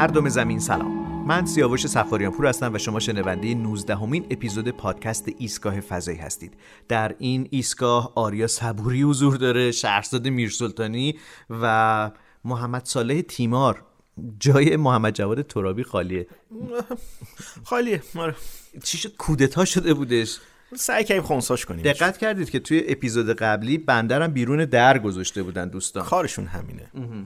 مردم زمین سلام. من سیاوش سفاریان پور هستم و شما شنونده 19 همین اپیزود پادکست ایستگاه فضایی هستید. در این ایستگاه آریا صبوری حضور داره شهرزاد میرسلطانی و محمد صالح تیمار. جای محمد جواد ترابی خالیه. خالیه آره. چی شد؟ کودتا شده بودش. سعی کردیم خونساش کنیم دقت کردید که توی اپیزود قبلی بندرم بیرون در گذاشته بودن دوستان. کارشون همینه.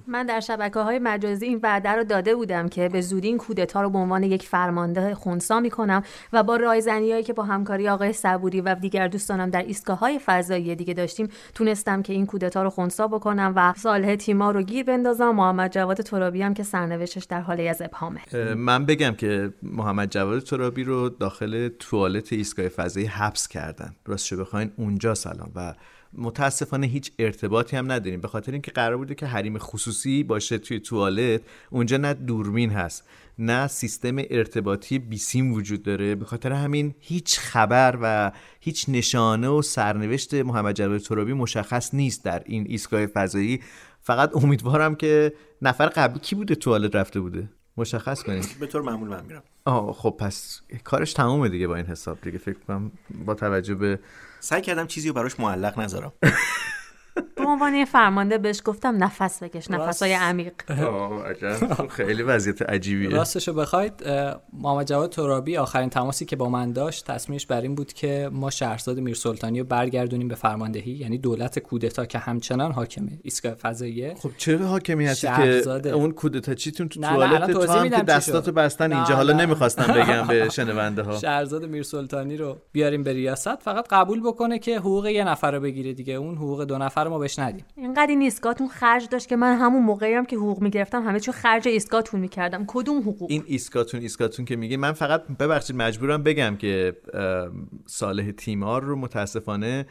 من در شبکه های مجازی این وعده رو داده بودم که به زودی این کودتا رو به عنوان یک فرمانده خونسا می‌کنم و با رایزنی که با همکاری آقای صبوری و دیگر دوستانم در ایستگاه های فضایی دیگه داشتیم تونستم که این کودتا رو خونسا بکنم و صالح تیما رو گیر بندازم. محمد جواد ترابی هم که سرنوشتش در حال از ابهامه. من بگم که محمد جواد ترابی رو داخل توالت ایستگاه فضایی حبس کردن. راستش بخواین اونجا سلام. و متاسفانه هیچ ارتباطی هم نداریم. به خاطر اینکه قرار بوده که حریم خصوصی باشه توی توالت اونجا نه دورمین هست نه سیستم ارتباطی بیسیم وجود داره. به خاطر همین هیچ خبر و هیچ نشانه و سرنوشت محمد جواد ترابی مشخص نیست در این ایستگاه فضایی. فقط امیدوارم که نفر قبلی کی بوده توالت رفته بوده؟ مشخص کنید. به طور معمول من میرم. آه خب پس کارش تمومه دیگه با این حساب دیگه. فکر کنم با توجه به سعی کردم چیزی رو براش معلق نذارم. به عنوان فرمانده بهش گفتم نفس بکش نفس های عمیق. خیلی وضعیت عجیبیه. راستشو بخواید محمد جواد ترابی آخرین تماسی که با من داشت تصمیمش بر این بود که ما شهرزاد میرسلطانی رو برگردونیم به فرماندهی یعنی دولت کودتا که همچنان حاکمه. ایستگاه فضاییه. خب چرا حاکمی هستی که اون کودتا چیتون تو توالت تو هم که دستاتو بستن اینجا. حالا نمی‌خواستم بگم به شنونده ها شهرزاد میرسلطانی رو بیاریم به ریاست. فقط قبول بکنه که حقوق یه نفر رو بگیره دیگه. اون حقوق دو نفر ما بهش ندیم. اینقدر این ایستگاهتون خرج داشت که من همون موقعی هم که حقوق می‌گرفتم همه چی خرج ایستگاهتون می‌کردم. کدوم حقوق؟ این ایستگاهتون ایستگاهتون که میگه من فقط ببخشید مجبورم بگم که صالح تیمار رو متاسفانه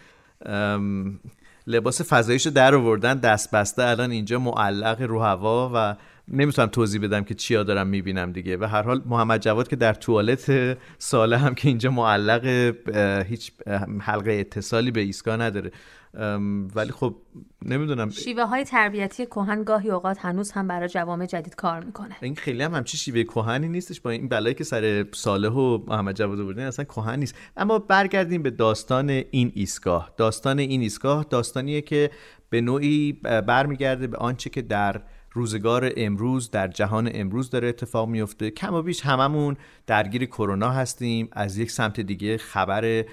لباس فضاییشو در آوردن دست بسته الان اینجا معلق رو هوا و نمی‌تونم توضیح بدم که چیا دارم می‌بینم دیگه. و هر حال محمد جواد که در توالت ساله هم که اینجا معلق هیچ حلقه اتصالی به ایستگاه نداره. ولی خب نمی‌دونم. شیوه های تربیتی کهن گاهی اوقات هنوز هم برای جوامع جدید کار می‌کنه. این خیلی هم همچی شیوه کهنی نیستش. با این بلایی که سر صالح و محمد جواد بردن اصلا کهن نیست. اما برگردیم به داستان این ایستگاه. داستان این ایستگاه داستانیه که به نوعی برمیگرده به آنچه که در روزگار امروز در جهان امروز داره اتفاق میفته. کم و بیش هممون درگیر کرونا هستیم. از یک سمت دیگه خبر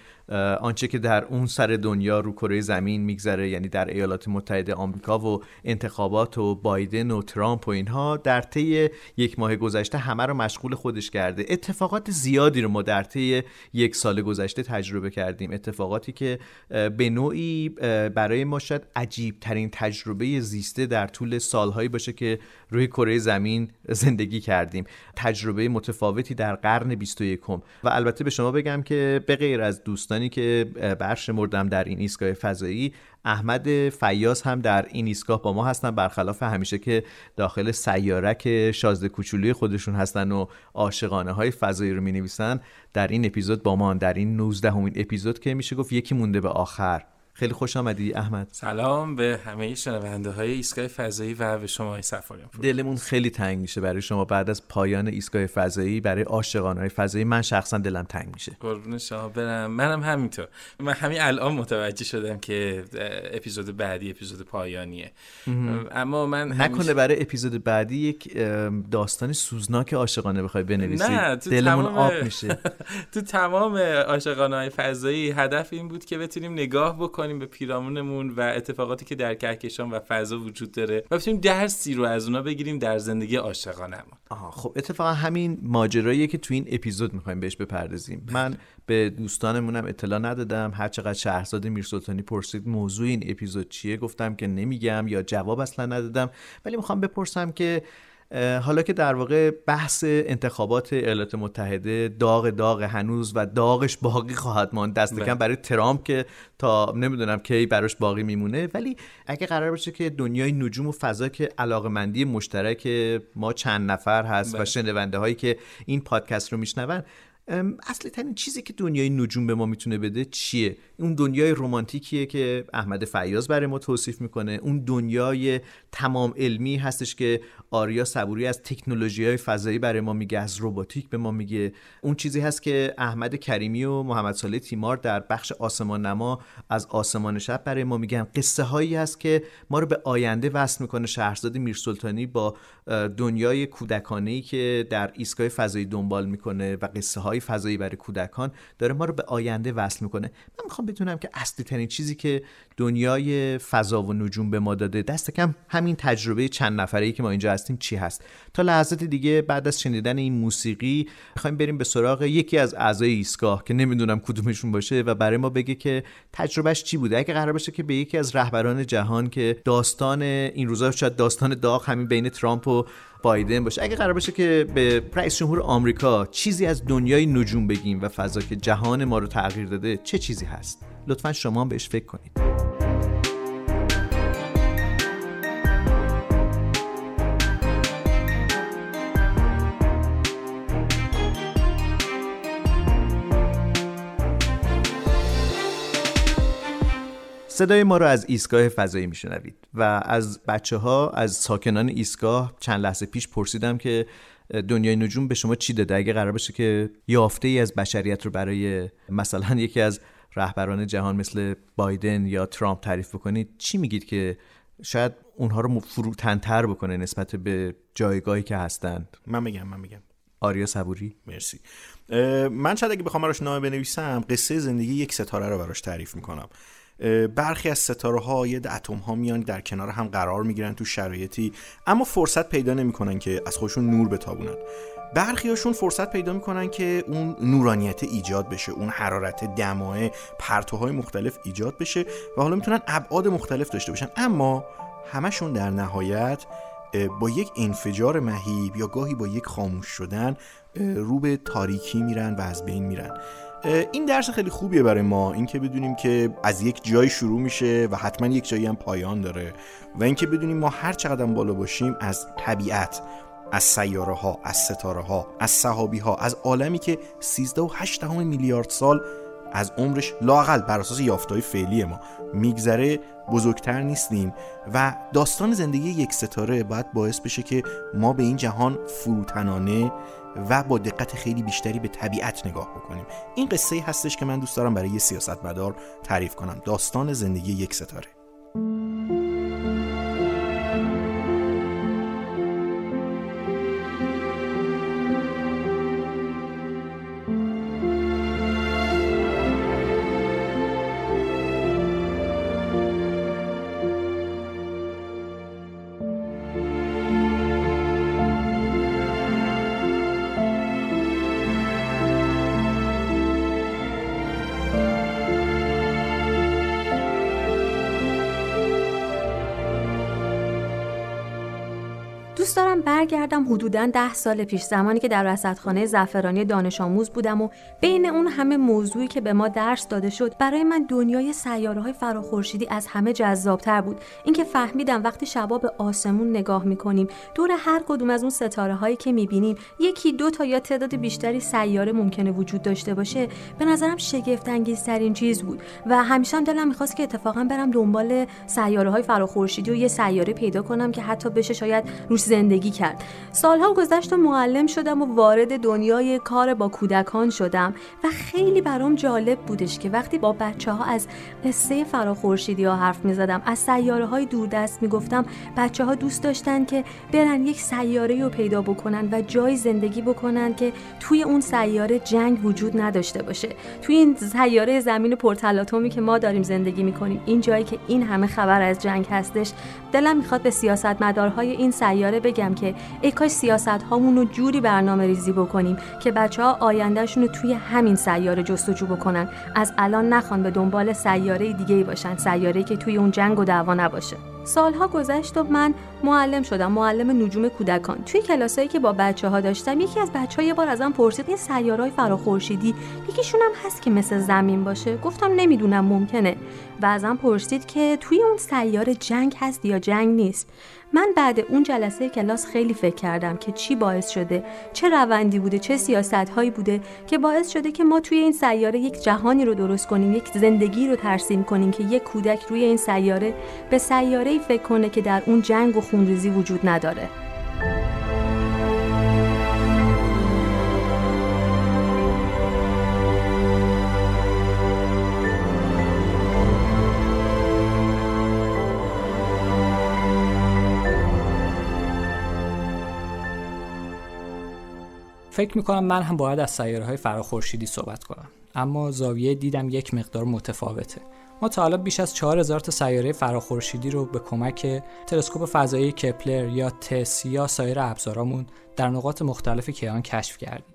آنچه که در اون سر دنیا رو کره زمین میگذره یعنی در ایالات متحده آمریکا و انتخابات و بایدن و ترامپ و اینها در طی یک ماه گذشته همه رو مشغول خودش کرده. اتفاقات زیادی رو ما در طی یک سال گذشته تجربه کردیم. اتفاقاتی که به نوعی برای ما شاید عجیب ترین تجربه زیسته در طول سالهایی باشه که روی کره زمین زندگی کردیم. تجربه متفاوتی در قرن 21 و البته به شما بگم که به غیر از دوستانی که برشمردم در این ایستگاه فضایی احمد فیاض هم در این ایستگاه با ما هستن برخلاف همیشه که داخل سیارک شازده کوچولی خودشون هستن و عاشقانه های فضایی رو می نویسن در این اپیزود با ما در این 19 همین اپیزود که میشه گفت یکی مونده به آخر. خیلی خوش آمدی احمد. سلام به همه شنونده های ایستگاه فضایی و به شما های سفاریان دلمون خیلی تنگ میشه برای شما. بعد از پایان ایستگاه فضایی برای عاشقان های فضایی من شخصا دلم تنگ میشه. قربون شما برم. منم همینطور. من همین الان متوجه شدم که اپیزود بعدی اپیزود پایانیه. اما من نکنه همیشه... برای اپیزود بعدی یک داستان سوزناک عاشقانه بخوای بنویسی. نه دلمون تمام... آب میشه. تو تمام عاشقانه های فضایی هدف این بود که بتونیم نگاه بکنیم به پیرامونمون و اتفاقاتی که در کهکشان و فضا وجود داره و بتونیم درسی رو از اونا بگیریم در زندگی عاشقانه‌مون. آها خب اتفاقا همین ماجراییه که تو این اپیزود می‌خوایم بهش بپردازیم. من به دوستانمونم اطلاع ندادم. هر چقدر شهرزاد میرسلطانی پرسید موضوع این اپیزود چیه گفتم که نمیگم یا جواب اصلا ندادم. ولی می‌خوام بپرسم که حالا که در واقع بحث انتخابات ایالات متحده داغ داغ هنوز و داغش باقی خواهد ماند دست کم برای ترامپ که تا نمی‌دونم کی براش باقی میمونه. ولی اگه قرار باشه که دنیای نجوم و فضا که علاقمندی مشترک ما چند نفر هست و شنونده هایی که این پادکست رو میشنون اصلی ترین چیزی که دنیای نجوم به ما می‌تونه بده چیه؟ اون دنیای رومانتیکیه که احمد فیاض برای ما توصیف می‌کنه. اون دنیای تمام علمی هستش که آریا صبوری از تکنولوژی های فضایی برای ما میگه از روباتیک به ما میگه. اون چیزی هست که احمد کریمی و محمد صالح تیمار در بخش آسمان نما از آسمان شب برای ما میگن. قصه هایی هست که ما رو به آینده وصل می‌کنه. شهرزاد میرسلطانی با دنیای کودکانه که در ایستگاه فضایی دنبال می‌کنه و قصه های فضایی برای کودکان داره ما رو به آینده وصل می‌کنه. من می‌خوام بدونم که اصلی ترین چیزی که دنیای فضا و نجوم به ما داده دست کم همین تجربه چند نفره ای که ما اینجا هستیم چی هست؟ تا لحظات دیگه بعد از شنیدن این موسیقی می‌خوایم بریم به سراغ یکی از اعضای ایستگاه که نمی‌دونم کدومشون باشه و برای ما بگه که تجربهش چی بوده. اگه قرار باشه که به یکی از رهبران جهان که داستان این روزا شاید داستان داغ همین بین ترامپ و بایدن باشه. اگه قرار باشه که به رئیس جمهور آمریکا چیزی از دنیای نجوم بگیم و فضا که جهان ما رو تغییر داده چه چیزی هست؟ لطفا شما بهش فکر کنید. صدای ما رو از ایستگاه فضایی میشنوید و از بچه ها از ساکنان ایستگاه چند لحظه پیش پرسیدم که دنیای نجوم به شما چی داده؟ اگه قرار باشه که یافته ای از بشریت رو برای مثلا یکی از رهبران جهان مثل بایدن یا ترامپ تعریف بکنید چی میگید که شاید اونها رو فروتنتر بکنه نسبت به جایگاهی که هستند؟ من میگم من میگم. آریا صبوری. مرسی. من شاید اگه بخوام براش نامه بنویسم قصه زندگی یک ستاره رو براش تعریف می‌کنم. برخی از ستاره ها یه اتم ها میان در کنار هم قرار می‌گیرن تو شرایطی اما فرصت پیدا نمی‌کنن که از خودشون نور بتابونن. برخیاشون فرصت پیدا می‌کنن که اون نورانیت ایجاد بشه اون حرارت دماه پرتوهای مختلف ایجاد بشه و حالا می‌تونن ابعاد مختلف داشته باشن. اما همشون در نهایت با یک انفجار مهیب یا گاهی با یک خاموش شدن رو به تاریکی میرن و از بین میرن. این درس خیلی خوبیه برای ما. اینکه بدونیم که از یک جای شروع میشه و حتما یک جایی هم پایان داره و اینکه بدونیم ما هر چقدر بالا باشیم از طبیعت از سیاره ها از ستاره ها از صحابی ها از عالمی که 13 و 8 میلیارد سال از عمرش لاقل بر اساس یافتهای فعلی ما میگذره بزرگتر نیستیم و داستان زندگی یک ستاره باید باعث بشه که ما به این جهان فروتنانه و با دقت خیلی بیشتری به طبیعت نگاه بکنیم. این قصه هستش که من دوست دارم برای یه سیاستمدار تعریف کنم. داستان زندگی یک ستاره. برگردم حدودا ده سال پیش زمانی که در رصدخانه زعفرانی دانش آموز بودم و بین اون همه موضوعی که به ما درس داده شد برای من دنیای سیاره های فراخورشیدی از همه جذابتر بود. اینکه فهمیدم وقتی شبا به آسمون نگاه می‌کنیم دور هر کدوم از اون ستاره هایی که می‌بینیم یکی دو تا یا تعداد بیشتری سیاره ممکنه وجود داشته باشه به نظرم شگفت انگیزترین چیز بود. و همیشه هم دلم می‌خواست که اتفاقا برم دنبال سیاره های فراخورشیدی و یه سیاره پیدا کنم که حتی بشه شاید روش زندگی کرد. سالها گذشت و معلم شدم و وارد دنیای کار با کودکان شدم و خیلی برام جالب بودش که وقتی با بچه ها از قصه فراخورشیدی ها حرف می زدم از سیاره های دوردست می گفتم بچه ها دوست داشتن که برن یک سیاره رو پیدا بکنن و جای زندگی بکنن که توی اون سیاره جنگ وجود نداشته باشه. توی این سیاره زمین پرتلاتومی که ما داریم زندگی می کنیم این جایی که این همه خبر از جنگ هستش دلم می‌خواد به سیاستمدارهای این سیاره بگم که ای کاش سیاست هامون رو جوری برنامه ریزی بکنیم که بچه ها آیندهشون رو توی همین سیاره جستجو بکنن. از الان نخوان به دنبال سیاره دیگه باشن سیاره که توی اون جنگ و دعوا نباشه. سالها گذشت و من معلم شدم معلم نجوم کودکان. توی کلاسایی که با بچه ها داشتم یکی از بچه ها یه بار ازم پرسید این سیارهای فراخورشیدی یکیشون هم هست که مثل زمین باشه؟ گفتم نمی‌دونم ممکنه. و ازم پرسید که توی اون سیاره جنگ هست یا جنگ نیست. من بعد اون جلسه کلاس خیلی فکر کردم که چی باعث شده چه روندی بوده چه سیاست هایی بوده که باعث شده که ما توی این سیاره یک جهانی رو درست کنیم یک زندگی رو ترسیم کنیم که یک کودک روی این سیاره به سیاره فکر کنه که در اون جنگ و خونریزی وجود نداره. فکر می‌کنم من هم باید از سیاره های فراخورشیدی صحبت کنم. اما زاویه دیدم یک مقدار متفاوته. ما تا حالا بیش از 4000 تا سیاره فراخورشیدی رو به کمک تلسکوپ فضایی کپلر یا تس یا سایر ابزارامون در نقاط مختلف کیهان کشف کردیم.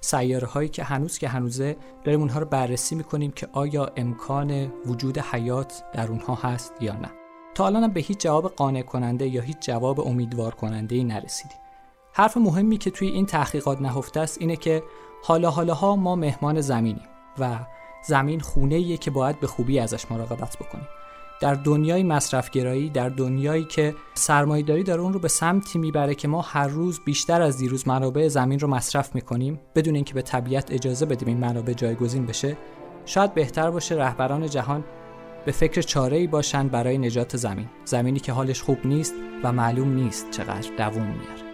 سیاره هایی که هنوز که هنوزه داریم اونها رو بررسی می‌کنیم که آیا امکان وجود حیات در اونها هست یا نه. تا الان به هیچ جواب قانع کننده یا هیچ جواب امیدوار کننده ای نرسیدیم. حرف مهمی که توی این تحقیقات نهفته است اینه که حالا حالاها ما مهمان زمینیم و زمین خونه که باید به خوبی ازش مراقبت بکنیم. در دنیای مصرفگرایی در دنیایی که سرمایهداری داره اون رو به سمتی می‌بره که ما هر روز بیشتر از دیروز منابع زمین رو مصرف می‌کنیم بدون اینکه به طبیعت اجازه بدیم این منابع جایگزین بشه شاید بهتر باشه رهبران جهان به فکر چاره ای باشند برای نجات زمین. زمینی که حالش خوب نیست و معلوم نیست چقدر دووم میاره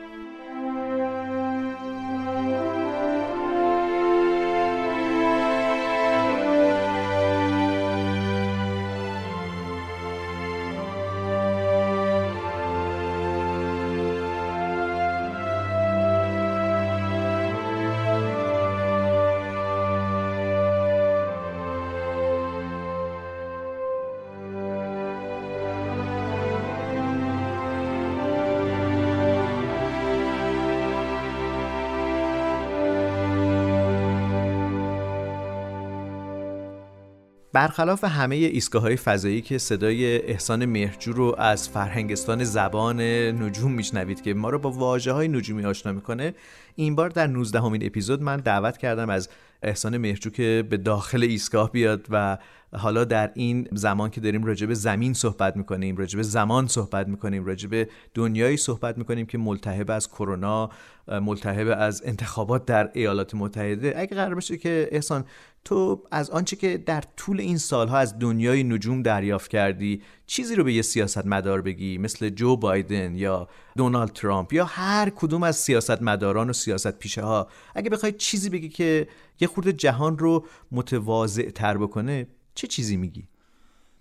برخلاف همه ایستگاه های فضایی که صدای احسان مهرجو رو از فرهنگستان زبان نجوم میشنوید که ما رو با واجه های نجومی آشنا می‌کنه این بار در 19 همین اپیزود من دعوت کردم از احسان مهرجو که به داخل ایستگاه بیاد و حالا در این زمان که داریم راجع به زمین صحبت می‌کنیم راجع به زمان صحبت می‌کنیم راجع به دنیایی صحبت می‌کنیم که ملتهب از کرونا ملتهب از انتخابات در ایالات متحده. اگه قرار باشه که احسان تو از آنچه که در طول این سالها از دنیای نجوم دریافت کردی چیزی رو به یه سیاست مدار بگی مثل جو بایدن یا دونالد ترامپ یا هر کدوم از سیاست مداران و سیاست پیشه ها اگه بخوای چیزی بگی که یه خورده جهان رو متواضع تر بکنه چه چیزی میگی؟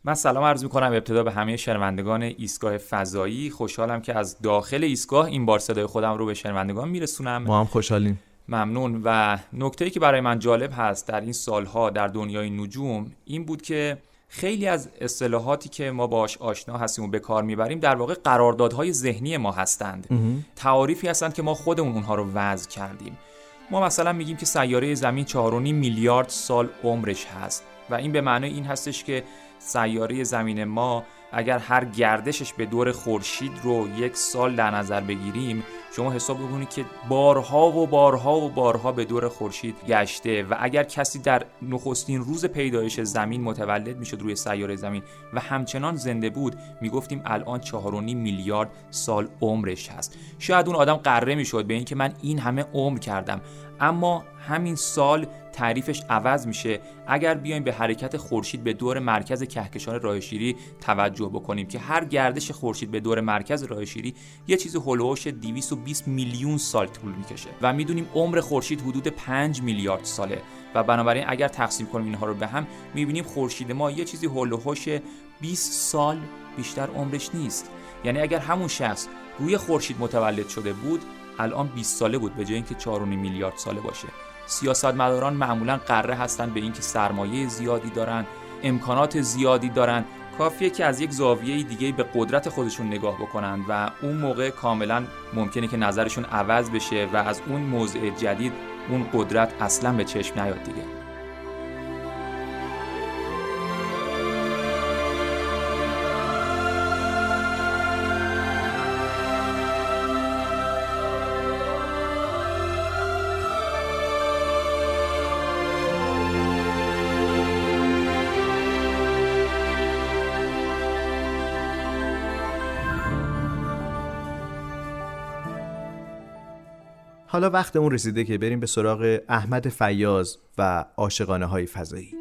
من سلام عرض می‌کنم ابتدا به همه شنوندگان ایستگاه فضایی. خوشحالم که از داخل ایستگاه این بار صدای خودم رو به شنوندگان میرسونم. ما هم خوشحالیم. ممنون. و نکته که برای من جالب هست در این سالها در دنیای نجوم این بود که خیلی از اصطلاحاتی که ما باش آشنا هستیم و به کار می‌بریم در واقع قراردادهای ذهنی ما هستند. تعاریفی هستند که ما خودمون اونها رو وضع کردیم. ما مثلا میگیم که سیاره زمین 4.5 میلیارد سال عمرش هست و این به معنای این هستش که سیاره زمین ما اگر هر گردشش به دور خورشید رو یک سال در نظر بگیریم شما حساب بکنید که بارها و بارها و بارها به دور خورشید گشته و اگر کسی در نخستین روز پیدایش زمین متولد می‌شد روی سیاره زمین و همچنان زنده بود می‌گفتیم الان 4.5 میلیارد سال عمرش هست. شاید اون آدم قره می‌شد به اینکه من این همه عمر کردم. اما همین سال تعریفش عوض میشه. اگر بیایم به حرکت خورشید به دور مرکز کهکشان راه شیری توجه بکنیم که هر گردش خورشید به دور مرکز راه شیری یه چیز هولوش 220 میلیون سال طول می‌کشه و می‌دونیم عمر خورشید حدود 5 میلیارد ساله و بنابراین اگر تقسیم کنیم اینها رو به هم می‌بینیم خورشید ما یه چیزی هولوش 20 سال بیشتر عمرش نیست. یعنی اگر همون شخص روی خورشید متولد شده بود الان 20 ساله بود به جای اینکه 4.5 میلیارد ساله باشه. سیاستمداران معمولا قره هستن به اینکه سرمایه زیادی دارن امکانات زیادی دارن. کافیه که از یک زاویه دیگه به قدرت خودشون نگاه بکنن و اون موقع کاملا ممکنه که نظرشون عوض بشه و از اون موضع جدید اون قدرت اصلا به چشم نیاد دیگه. حالا وقت اون رسیده که بریم به سراغ احمد فیاض و عاشقانه های فضایی.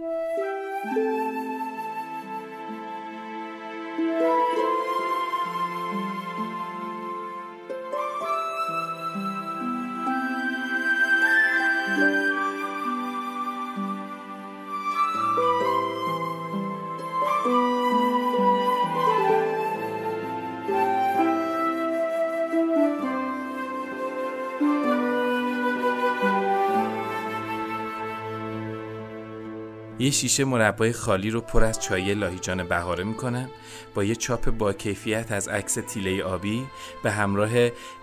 شیشه مربای خالی رو پر از چای لاهیجان بهاره می‌کنم با یه چاپ با کیفیت از عکس تیله آبی به همراه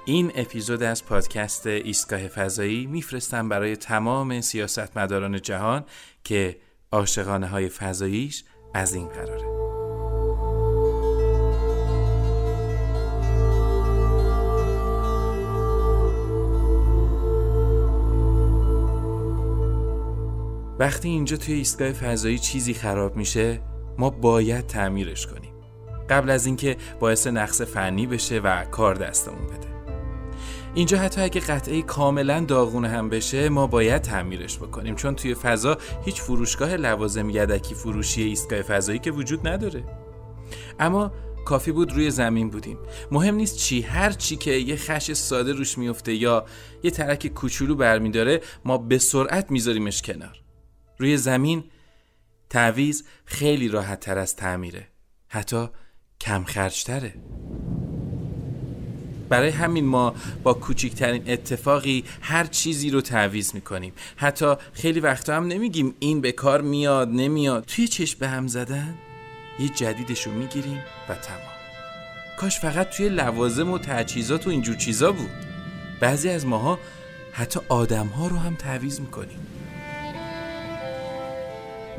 این اپیزود از پادکست ایستگاه فضایی میفرستم برای تمام سیاستمداران جهان که عاشقانه های فضاییش از این قراره. وقتی اینجا توی ایستگاه فضایی چیزی خراب میشه ما باید تعمیرش کنیم. قبل از اینکه باعث نقص فنی بشه و کار دستمون بده. اینجا حتی اگه قطعه کاملا داغونه هم بشه ما باید تعمیرش بکنیم. چون توی فضا هیچ فروشگاه لوازم یدکی فروشی ایستگاه فضایی که وجود نداره. اما کافی بود روی زمین بودیم. مهم نیست چی هر چی که یه خش ساده روش میفته یا یه ترک کوچولو برمیداره ما به سرعت میذاریمش کنار. روی زمین تعویز خیلی راحت تر از تعمیره. حتی کم خرجتره برای همین ما با کوچکترین اتفاقی هر چیزی رو تعویز می‌کنیم. حتی خیلی وقتا هم نمیگیم این به کار میاد نمیاد. توی چشم به هم زدن یه جدیدش رو می‌گیریم و تمام. کاش فقط توی لوازم و تجهیزات و اینجور چیزا بود. بعضی از ماها حتی آدم ها رو هم تعویز می‌کنیم.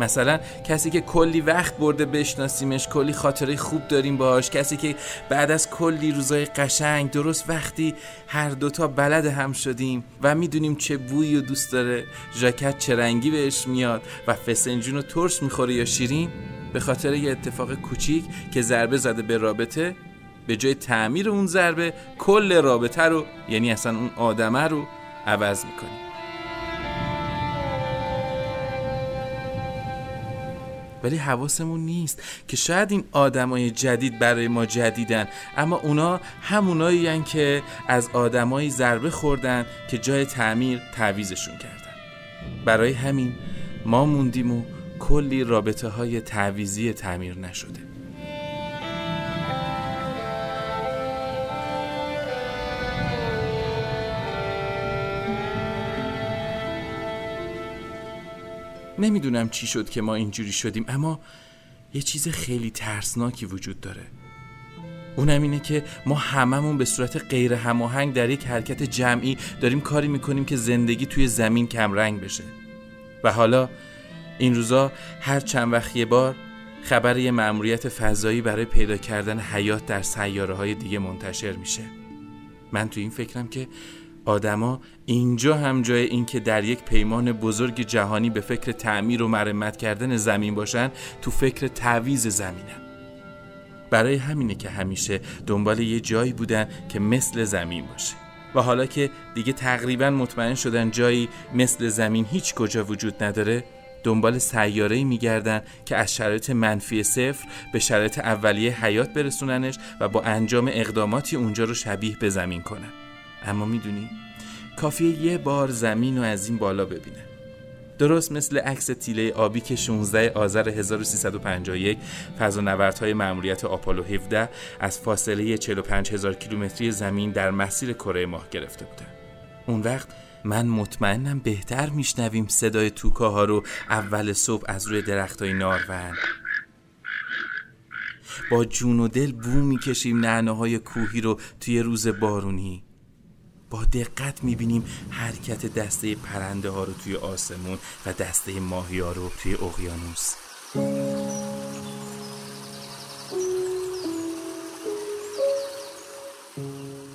مثلا کسی که کلی وقت برده بشناسیمش کلی خاطره خوب داریم باهاش کسی که بعد از کلی روزای قشنگ درست وقتی هر دوتا بلد هم شدیم و می‌دونیم چه بویی و دوست داره. ژاکت چه رنگی بهش میاد و فسنجون و ترش می‌خوره یا شیرین؟ به خاطر یه اتفاق کوچیک که ضربه زده به رابطه به جای تعمیر اون ضربه کل رابطه رو یعنی اصلا اون آدمه رو عوض می‌کنیم. ولی حواسمون نیست که شاید این آدمای جدید برای ما جدیدن. اما اونا همونایی که از آدمایی ضربه خوردن که جای تعمیر تعویزشون کردن. برای همین ما موندیم و کلی رابطه های تعویزی تعمیر نشده. نمی‌دونم چی شد که ما اینجوری شدیم اما یه چیز خیلی ترسناکی وجود داره. اونم اینه که ما هممون به صورت غیر هماهنگ در یک حرکت جمعی داریم کاری می‌کنیم که زندگی توی زمین کم رنگ بشه. و حالا این روزا هر چند وقت یه بار خبر یه مأموریت فضایی برای پیدا کردن حیات در سیاره های دیگه منتشر میشه. من تو این فکرم که آدما اینجا هم جای اینکه در یک پیمان بزرگ جهانی به فکر تعمیر و مرمت کردن زمین باشن تو فکر تعویز زمینن. برای همینه که همیشه دنبال یه جایی بودن که مثل زمین باشه. و حالا که دیگه تقریبا مطمئن شدن جایی مثل زمین هیچ کجا وجود نداره دنبال سیاره‌ای میگردن که از شرایط منفی صفر به شرایط اولیه حیات برسوننش و با انجام اقداماتی اونجا رو شبیه به زمین کنن. اما می‌دونی کافیه یه بار زمین رو از این بالا ببینه. درست مثل عکس تیله آبی که 16 آذر 1351 فضانوردهای مأموریت آپولو 17 از فاصله 45 هزار کیلومتری زمین در مسیر کره ماه گرفته بودن. اون وقت من مطمئنم بهتر میشنویم صدای توکاها رو اول صبح از روی درختای نارون. با جون و دل بو می‌کشیم نعنه های کوهی رو توی روز بارونی. با دقت می‌بینیم حرکت دسته پرنده ها رو توی آسمون و دسته ماهی ها رو توی اقیانوس.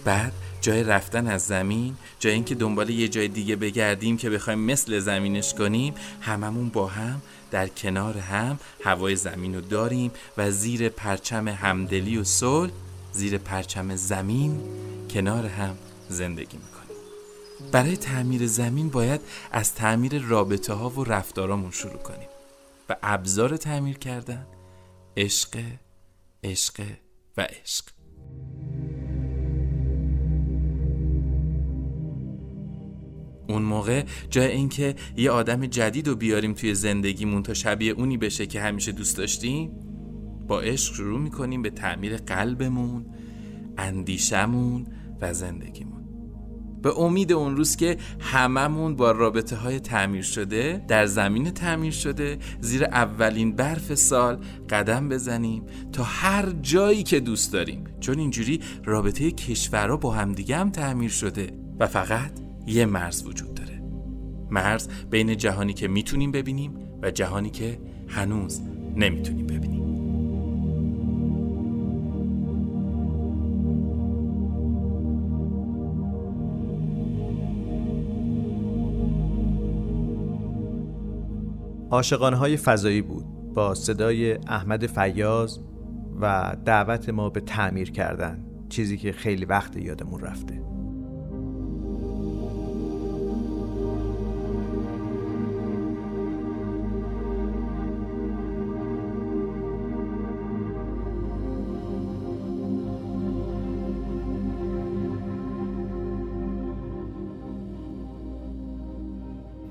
بعد جای رفتن از زمین جای اینکه دنبال یه جای دیگه بگردیم که بخوایم مثل زمینش کنیم هممون با هم در کنار هم هوای زمین رو داریم و زیر پرچم همدلی و صلح زیر پرچم زمین کنار هم زندگی می‌کنیم. برای تعمیر زمین باید از تعمیر رابطه ها و رفتارامون شروع کنیم و ابزار تعمیر کردن عشق عشق و عشق. اون موقع جای اینکه یه آدم جدید رو بیاریم توی زندگیمون تا شبیه اونی بشه که همیشه دوست داشتیم با عشق شروع می‌کنیم به تعمیر قلبمون اندیشمون و زندگیمون. به امید اون روز که هممون با رابطه های تعمیر شده در زمین تعمیر شده زیر اولین برف سال قدم بزنیم تا هر جایی که دوست داریم. چون اینجوری رابطه کشورها با همدیگه هم تعمیر شده و فقط یه مرز وجود داره. مرز بین جهانی که می‌تونیم ببینیم و جهانی که هنوز نمی‌تونیم ببینیم. عاشقانه های فضایی بود. با صدای احمد فیاض و دعوت ما به تعمیر کردن. چیزی که خیلی وقت یادمون رفته.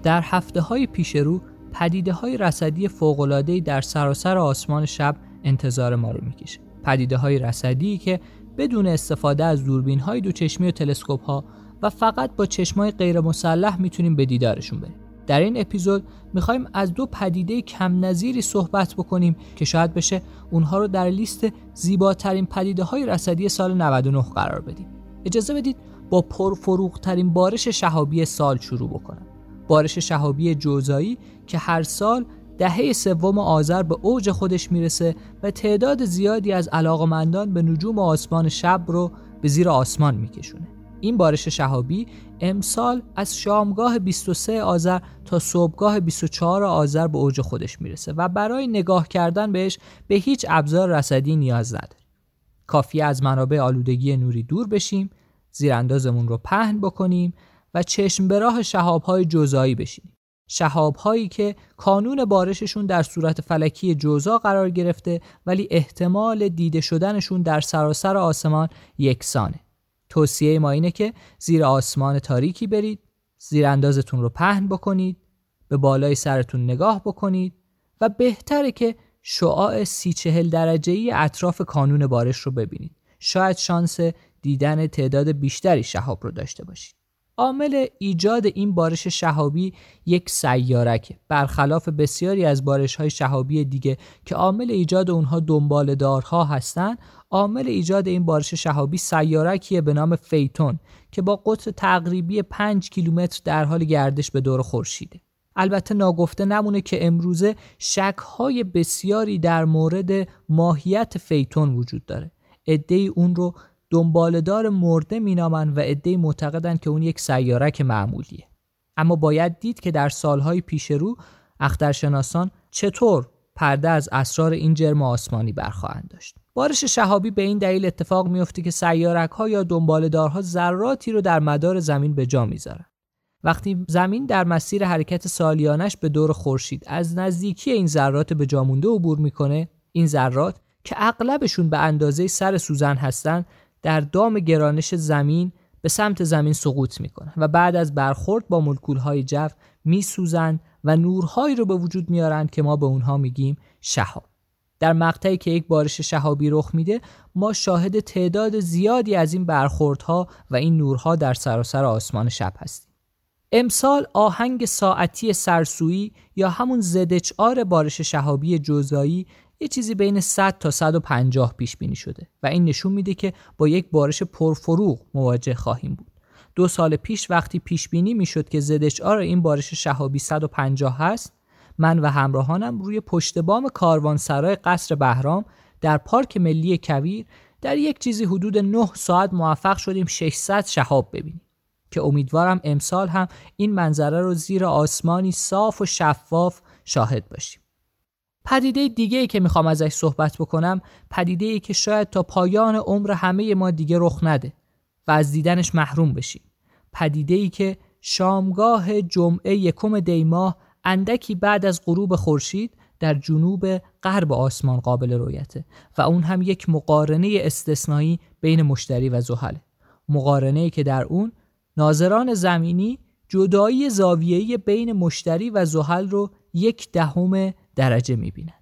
در هفته های پیش رو پدیده های رصدی فوق‌العاده‌ای در سراسر آسمان شب انتظار ما رو می‌کشه. پدیده های رصدی که بدون استفاده از دوربین های دو چشمی و تلسکوپ ها و فقط با چشمای غیر مسلح می‌تونیم به دیدارشون بریم. در این اپیزود می‌خوایم از دو پدیده کم نظیری صحبت بکنیم که شاید بشه اونها رو در لیست زیباترین پدیده های رصدی سال 99 قرار بدیم. اجازه بدید با پرفروغ ترین بارش شهابی سال شروع بکنم. بارش شهابی جوزایی که هر سال دهه سوم آذر به اوج خودش می‌رسه و تعداد زیادی از علاقمندان به نجوم آسمان شب رو به زیر آسمان میکشونه. این بارش شهابی امسال از شامگاه 23 آذر تا صبحگاه 24 آذر به اوج خودش می‌رسه و برای نگاه کردن بهش به هیچ ابزار رصدی نیاز نداریم. کافیه از منابع آلودگی نوری دور بشیم، زیراندازمون رو پهن بکنیم و چشم به راه شهابهای جزایی بشینیم. شهابهایی که کانون بارششون در صورت فلکی جوزا قرار گرفته ولی احتمال دیده شدنشون در سراسر آسمان یکسانه. توصیه ما اینه که زیر آسمان تاریکی برید، زیر اندازتون رو پهن بکنید، به بالای سرتون نگاه بکنید و بهتره که شعاع سی چهل درجه ای اطراف کانون بارش رو ببینید. شاید شانس دیدن تعداد بیشتری شهاب رو داشته باشید. عامل ایجاد این بارش شهابی یک سیارکه. برخلاف بسیاری از بارش های شهابی دیگه که عامل ایجاد اونها دنبال دارها هستند عامل ایجاد این بارش شهابی سیارکیه به نام فیتون که با قطر تقریبی 5 کیلومتر در حال گردش به دور خورشیده. البته ناگفته نمونه که امروزه شک های بسیاری در مورد ماهیت فیتون وجود داره. عده اون رو دنبالدار مرده مینامن و عدهای معتقدند که اون یک سیارک معمولیه. اما باید دید که در سالهای پیش رو اخترشناسان چطور پرده از اسرار این جرم آسمانی برخواهند داشت. بارش شهابی به این دلیل اتفاق میفته که سیارک ها یا دنبالدارها ذراتی رو در مدار زمین به جا می‌ذارن. وقتی زمین در مسیر حرکت سالیانش به دور خورشید از نزدیکی این ذرات به جا مونده عبور می‌کنه این ذرات که اغلبشون به اندازه سر سوزن هستند در دام گرانش زمین به سمت زمین سقوط می‌کنن و بعد از برخورد با مولکولهای جو میسوزند و نورهایی رو به وجود میارند که ما به اونها میگیم شهاب. در مقطعی که یک بارش شهابی رخ میده ما شاهد تعداد زیادی از این برخوردها و این نورها در سراسر آسمان شب هستیم. امسال آهنگ ساعتی سرسویی یا همون زدچار بارش شهابی جزایی یه چیزی بین 100 تا 150 پیش بینی شده و این نشون میده که با یک بارش پرفروغ مواجه خواهیم بود. دو سال پیش وقتی پیش بینی می‌شد که آر این بارش شهابی 150 هست من و همراهانم روی پشت بام کاروانسرای قصر بهرام در پارک ملی کویر در یک چیزی حدود 9 ساعت موفق شدیم 600 شهاب ببینیم که امیدوارم امسال هم این منظره رو زیر آسمانی صاف و شفاف شاهد باشیم پدیده دیگه ای که می‌خوام ازش صحبت بکنم پدیده ای که شاید تا پایان عمر همه ما دیگه رخ نده و از دیدنش محروم بشیم. پدیده ای که شامگاه جمعه یکم دیماه اندکی بعد از غروب خورشید در جنوب غرب آسمان قابل رویته و اون هم یک مقارنه استثنایی بین مشتری و زحل. مقارنه ای که در اون ناظران زمینی جدایی زاویه‌ای بین مشتری و زحل رو یک دهم درجه می‌بینن.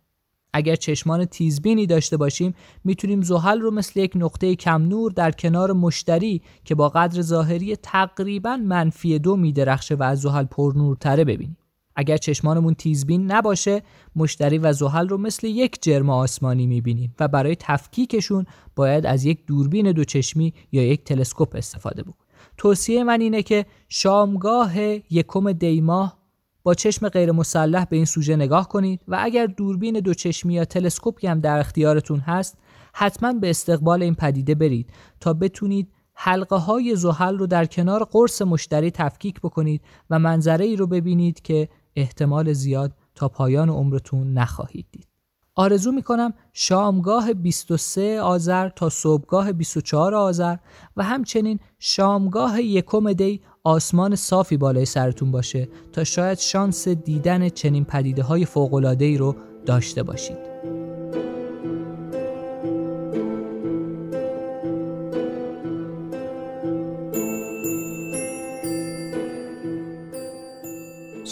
اگر چشمان تیزبینی داشته باشیم می‌تونیم زحل رو مثل یک نقطه کم نور در کنار مشتری که با قدر ظاهری تقریبا منفی دو میدرخشه و از زحل پرنورتره ببینیم. اگر چشمانمون تیزبین نباشه مشتری و زحل رو مثل یک جرم آسمانی می‌بینیم و برای تفکیکشون باید از یک دوربین دو چشمی یا یک تلسکوپ استفاده بکنیم. توصیه من اینه که شامگاه یکم دیماه با چشم غیر مسلح به این سوژه نگاه کنید و اگر دوربین دو چشمی یا تلسکوپی هم در اختیارتون هست حتما به استقبال این پدیده برید تا بتونید حلقه های زحل رو در کنار قرص مشتری تفکیک بکنید و منظره ای رو ببینید که احتمال زیاد تا پایان عمرتون نخواهید دید. آرزو می‌کنم شامگاه 23 آذر تا صبحگاه 24 آذر و همچنین شامگاه یکم دی آسمان صافی بالای سرتون باشه تا شاید شانس دیدن چنین پدیده های فوق ای رو داشته باشید.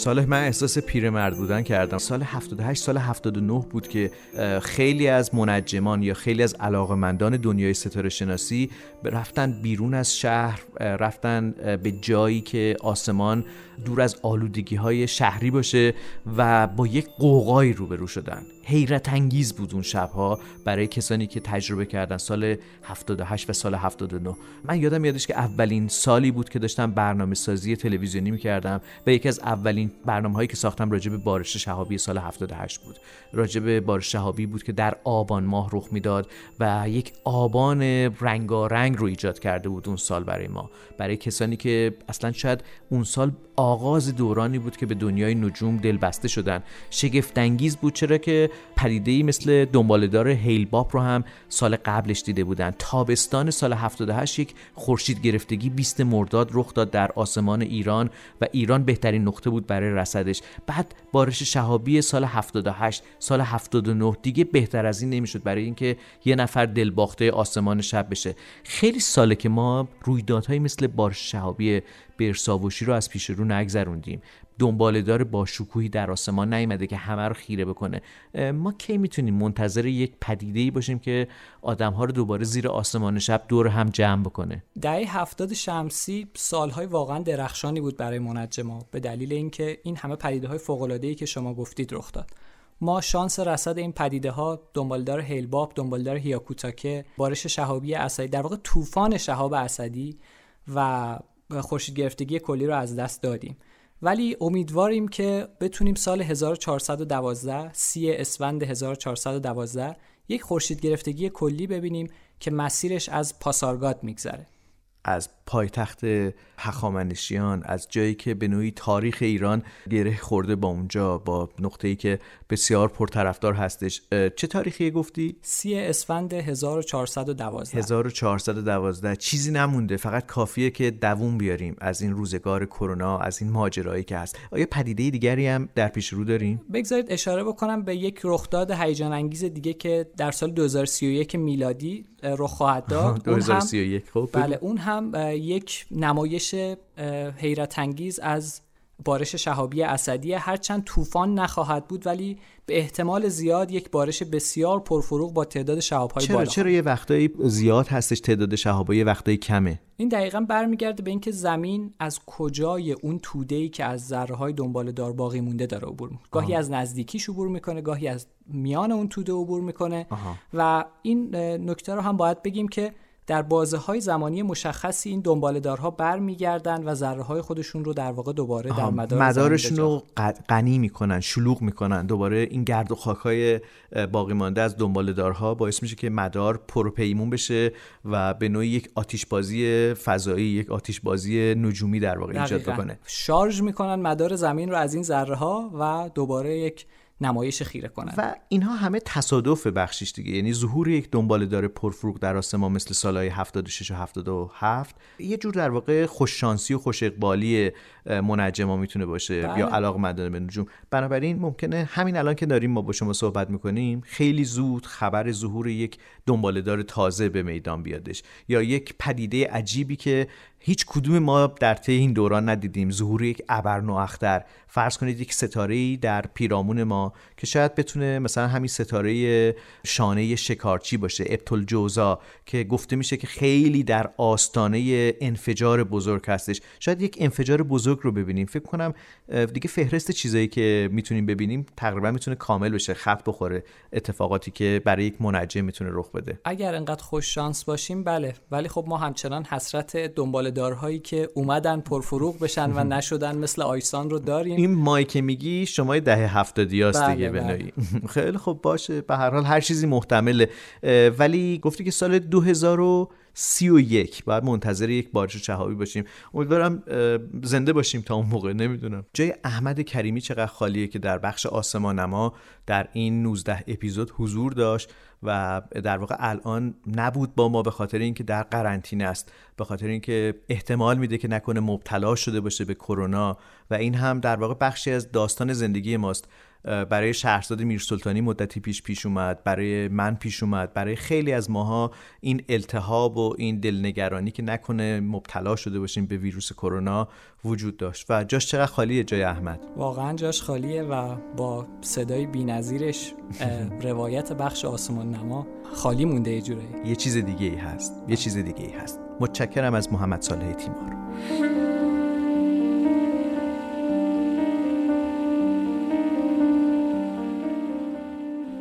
سال من احساس پیرمرد بودن کردم. سال 78 سال 79 بود که خیلی از منجمان یا خیلی از علاقمندان دنیای ستاره شناسی رفتن بیرون از شهر رفتن به جایی که آسمان دور از آلودگی های شهری باشه و با یک قوقایی روبرو شدن. حیرت انگیز بود اون شبها برای کسانی که تجربه کردن سال 78 و سال 79 من یادم میادش که اولین سالی بود که داشتم برنامه سازی تلویزیونی می‌کردم و یکی از اولین برنامه هایی که ساختم راجع به بارش شهابی سال 78 بود. راجع به بارش شهابی بود که در آبان ماه رخ می‌داد و یک آبان رنگارنگ رو ایجاد کرده بود اون سال برای ما. برای کسانی که اصلا شاید اون سال آغاز دورانی بود که به دنیای نجوم دل بسته شدن. شگفتانگیز بود چرا که پدیده مثل دنبالدار هیل باب رو هم سال قبلش دیده بودن. تابستان سال 78 یک خورشید گرفتگی 20 مرداد رخ داد در آسمان ایران و ایران بهترین نقطه بود برای رسدش بعد بارش شهابی سال 78 سال 79 دیگه بهتر از این نمی‌شد برای اینکه یه نفر دلباخته آسمان شب بشه. خیلی ساله که ما رویدادهایی مثل بارش شهابی برساوشی رو از پیش رو نگذروندیم. دنبالدار با شکوهی در آسمان نیامده که همه رو خیره بکنه. ما کی می‌تونیم منتظر یک پدیده ای باشیم که آدم ها رو دوباره زیر آسمان شب دور هم جمع بکنه؟ دهه هفتاد شمسی سالهای واقعا درخشانی بود برای منجما به دلیل اینکه این همه پدیده های فوق ای که شما گفتید رخ داد. ما شانس رصد این پدیده ها دنبالدار هیلباب دنبالدار هیاکوتاکه بارش شهابی اسدی در واقع طوفان شهاب اسدی و خورشید گرفتگی کلی رو از دست دادیم. ولی امیدواریم که بتونیم سال 1412 سی اسفند 1412 یک خورشید گرفتگی کلی ببینیم که مسیرش از پاسارگاد میگذره. از پایتخت هخامنشیان از جایی که به نوعی تاریخ ایران گره خورده با اونجا با نقطه ای که بسیار پرطرفدار هستش. چه تاریخی گفتی؟ سی اسفند 1412 1412 چیزی نمونده فقط کافیه که دووم بیاریم از این روزگار کرونا از این ماجرایی که هست. آیا پدیده دیگری هم در پیش رو داریم؟ بگذارید اشاره بکنم به یک رخداد هیجان انگیز دیگه که در سال 2031 میلادی رخ خواهد داد. 2031 خب بله اون هم یک نمایش حیرت انگیز از بارش شهابی اسدی هرچند طوفان نخواهد بود ولی به احتمال زیاد یک بارش بسیار پرفروغ با تعداد شهابهای چرا بالا. چرا یه وقتایی زیاد هستش تعداد شهابها یه وقتایی کمه؟ این دقیقا برمیگرده به اینکه زمین از کجای اون توده ای که از ذره های دنبال دار باقی مونده داره عبور می‌کنه. گاهی از نزدیکیش عبور می‌کنه گاهی از میان اون توده عبور می‌کنه. و این نکته رو هم باید بگیم که در بازه های زمانی مشخصی این دنبالدارها برمیگردن و ذره های خودشون رو در واقع دوباره در مدار مدارشون رو غنی می‌کنن شلوغ می‌کنن. دوباره این گرد و خاک های باقی مانده از دنبالدارها باعث میشه که مدار پرپیمون بشه و به نوعی یک آتیش بازی فضایی یک آتیش بازی نجومی در واقع ایجاد بکنه. شارژ می‌کنن مدار زمین رو از این ذره ها و دوباره یک نمایش خیره کنند و اینها همه تصادف بخشیش دیگه. یعنی ظهور یک دنباله دار پرفروغ در آسمان مثل سالهای 76 و 77 یه جور در واقع خوششانسی و خوش اقبالی منجما می‌تونه باشه بله. یا علاقمندانه به نجوم. بنابراین ممکنه همین الان که داریم ما با شما صحبت می‌کنیم خیلی زود خبر ظهور یک دنباله دار تازه به میدان بیادش. یا یک پدیده عجیبی که هیچ کدوم ما در طی این دوران ندیدیم ظهور یک ابر اختر فرض کنید یک ستاره در پیرامون ما که شاید بتونه مثلا همین ستاره شانه شکارچی باشه ابتل جوزا که گفته میشه که خیلی در آستانه انفجار بزرگ هستش. شاید یک انفجار بزرگ رو ببینیم. فکر کنم دیگه فهرست چیزایی که می‌تونیم ببینیم تقریبا می‌تونه کامل بشه خط بخوره اتفاقاتی که برای یک منجم می‌تونه رخ بده. اگر انقدر خوش شانس باشیم بله. ولی خب ما همچنان حسرت دنبال دارهایی که اومدن پرفروغ بشن و نشدن مثل آیسان رو داریم این مایی که میگی شما دهه هفتادی هاست بله دیگه بله. خیلی خوب باشه. به هر حال هر چیزی محتمله. ولی گفتی که سال 2000 سی و یک. باید منتظر یک بارش چهابی باشیم. امیدوارم زنده باشیم تا اون موقع. نمی‌دونم. جای احمد کریمی چقدر خالیه که در بخش آسمان نما در این 19 اپیزود حضور داشت و در واقع الان نبود با ما به خاطر اینکه در قرنطینه است. به خاطر اینکه احتمال میده که نکنه مبتلا شده باشه به کرونا. و این هم در واقع بخشی از داستان زندگی ماست. برای شهرزاد میرسلطانی مدتی پیش پیش اومد برای من پیش اومد برای خیلی از ماها این التهاب و این دلنگرانی که نکنه مبتلا شده باشیم به ویروس کرونا وجود داشت. و جاش چقدر خالیه جای احمد. واقعا جاش خالیه و با صدای بینظیرش روایت بخش آسمان نما خالی مونده یه یه چیز دیگه ای هست. یه چیز دیگه ای هست. متشکرم از محمد صالح تیمار.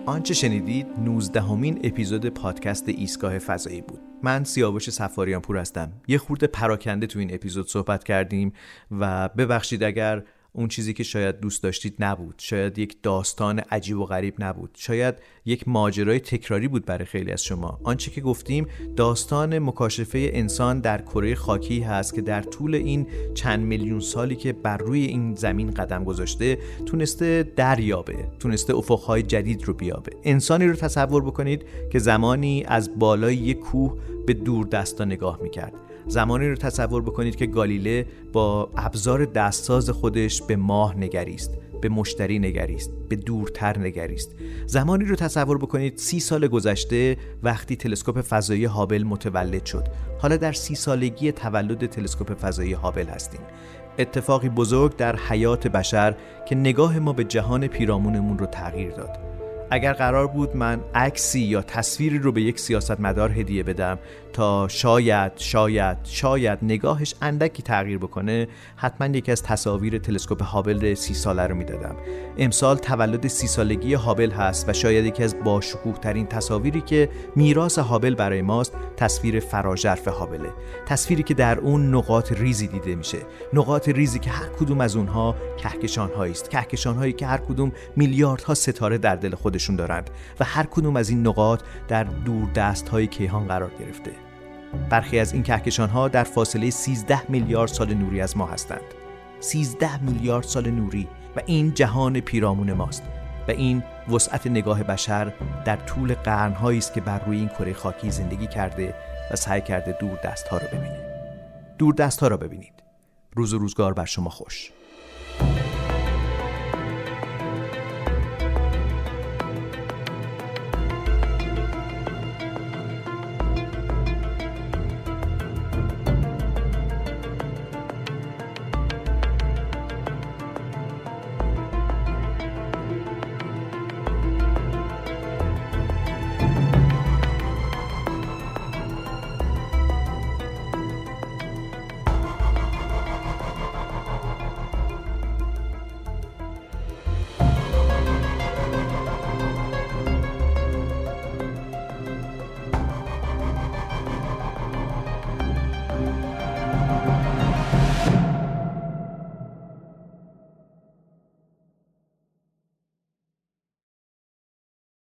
آنچه شنیدید 19 همین اپیزود پادکست ایستگاه فضایی بود. من سیاوش سفاریان پور هستم. یه خورده پراکنده تو این اپیزود صحبت کردیم و ببخشید اگر اون چیزی که شاید دوست داشتید نبود. شاید یک داستان عجیب و غریب نبود. شاید یک ماجرای تکراری بود برای خیلی از شما. آنچه که گفتیم داستان مکاشفه انسان در کره خاکی هست که در طول این چند میلیون سالی که بر روی این زمین قدم گذاشته تونسته دریابه تونسته افقهای جدید رو بیابه. انسانی رو تصور بکنید که زمانی از بالای یک کوه به دور دستا نگاه می‌کرد. زمانی رو تصور بکنید که گالیله با ابزار دستساز خودش به ماه نگریست به مشتری نگریست به دورتر نگریست. زمانی رو تصور بکنید سی سال گذشته وقتی تلسکوپ فضایی هابل متولد شد. حالا در سی سالگی تولد تلسکوپ فضایی هابل هستیم. اتفاقی بزرگ در حیات بشر که نگاه ما به جهان پیرامونمون رو تغییر داد. اگر قرار بود من عکسی یا تصویری رو به یک سیاستمدار هدیه بدم تا شاید شاید شاید نگاهش اندکی تغییر بکنه حتما یکی از تصاویر تلسکوپ هابل سی ساله رو می‌دادم. امسال تولد سی سالگی هابل هست و شاید یکی از باشکوه ترین تصاویری که میراث هابل برای ماست تصویر فراژرف هابله. تصویری که در اون نقاط ریزی دیده میشه. نقاط ریزی که هر کدوم از اونها کهکشان است. کهکشان هایی که هر کدوم میلیاردها ستاره در دل خودشون دارند و هر کدوم از این نقاط در دور دست های کیهان قرار گرفته. برخی از این کهکشان ها در فاصله 13 میلیارد سال نوری از ما هستند. 13 میلیارد سال نوری و این جهان پیرامون ماست و این وسعت نگاه بشر در طول قرنهایی است که بر روی این کره خاکی زندگی کرده و سعی کرده دور دست ها را ببینید دور دست ها را ببینید. روز و روزگار بر شما خوش.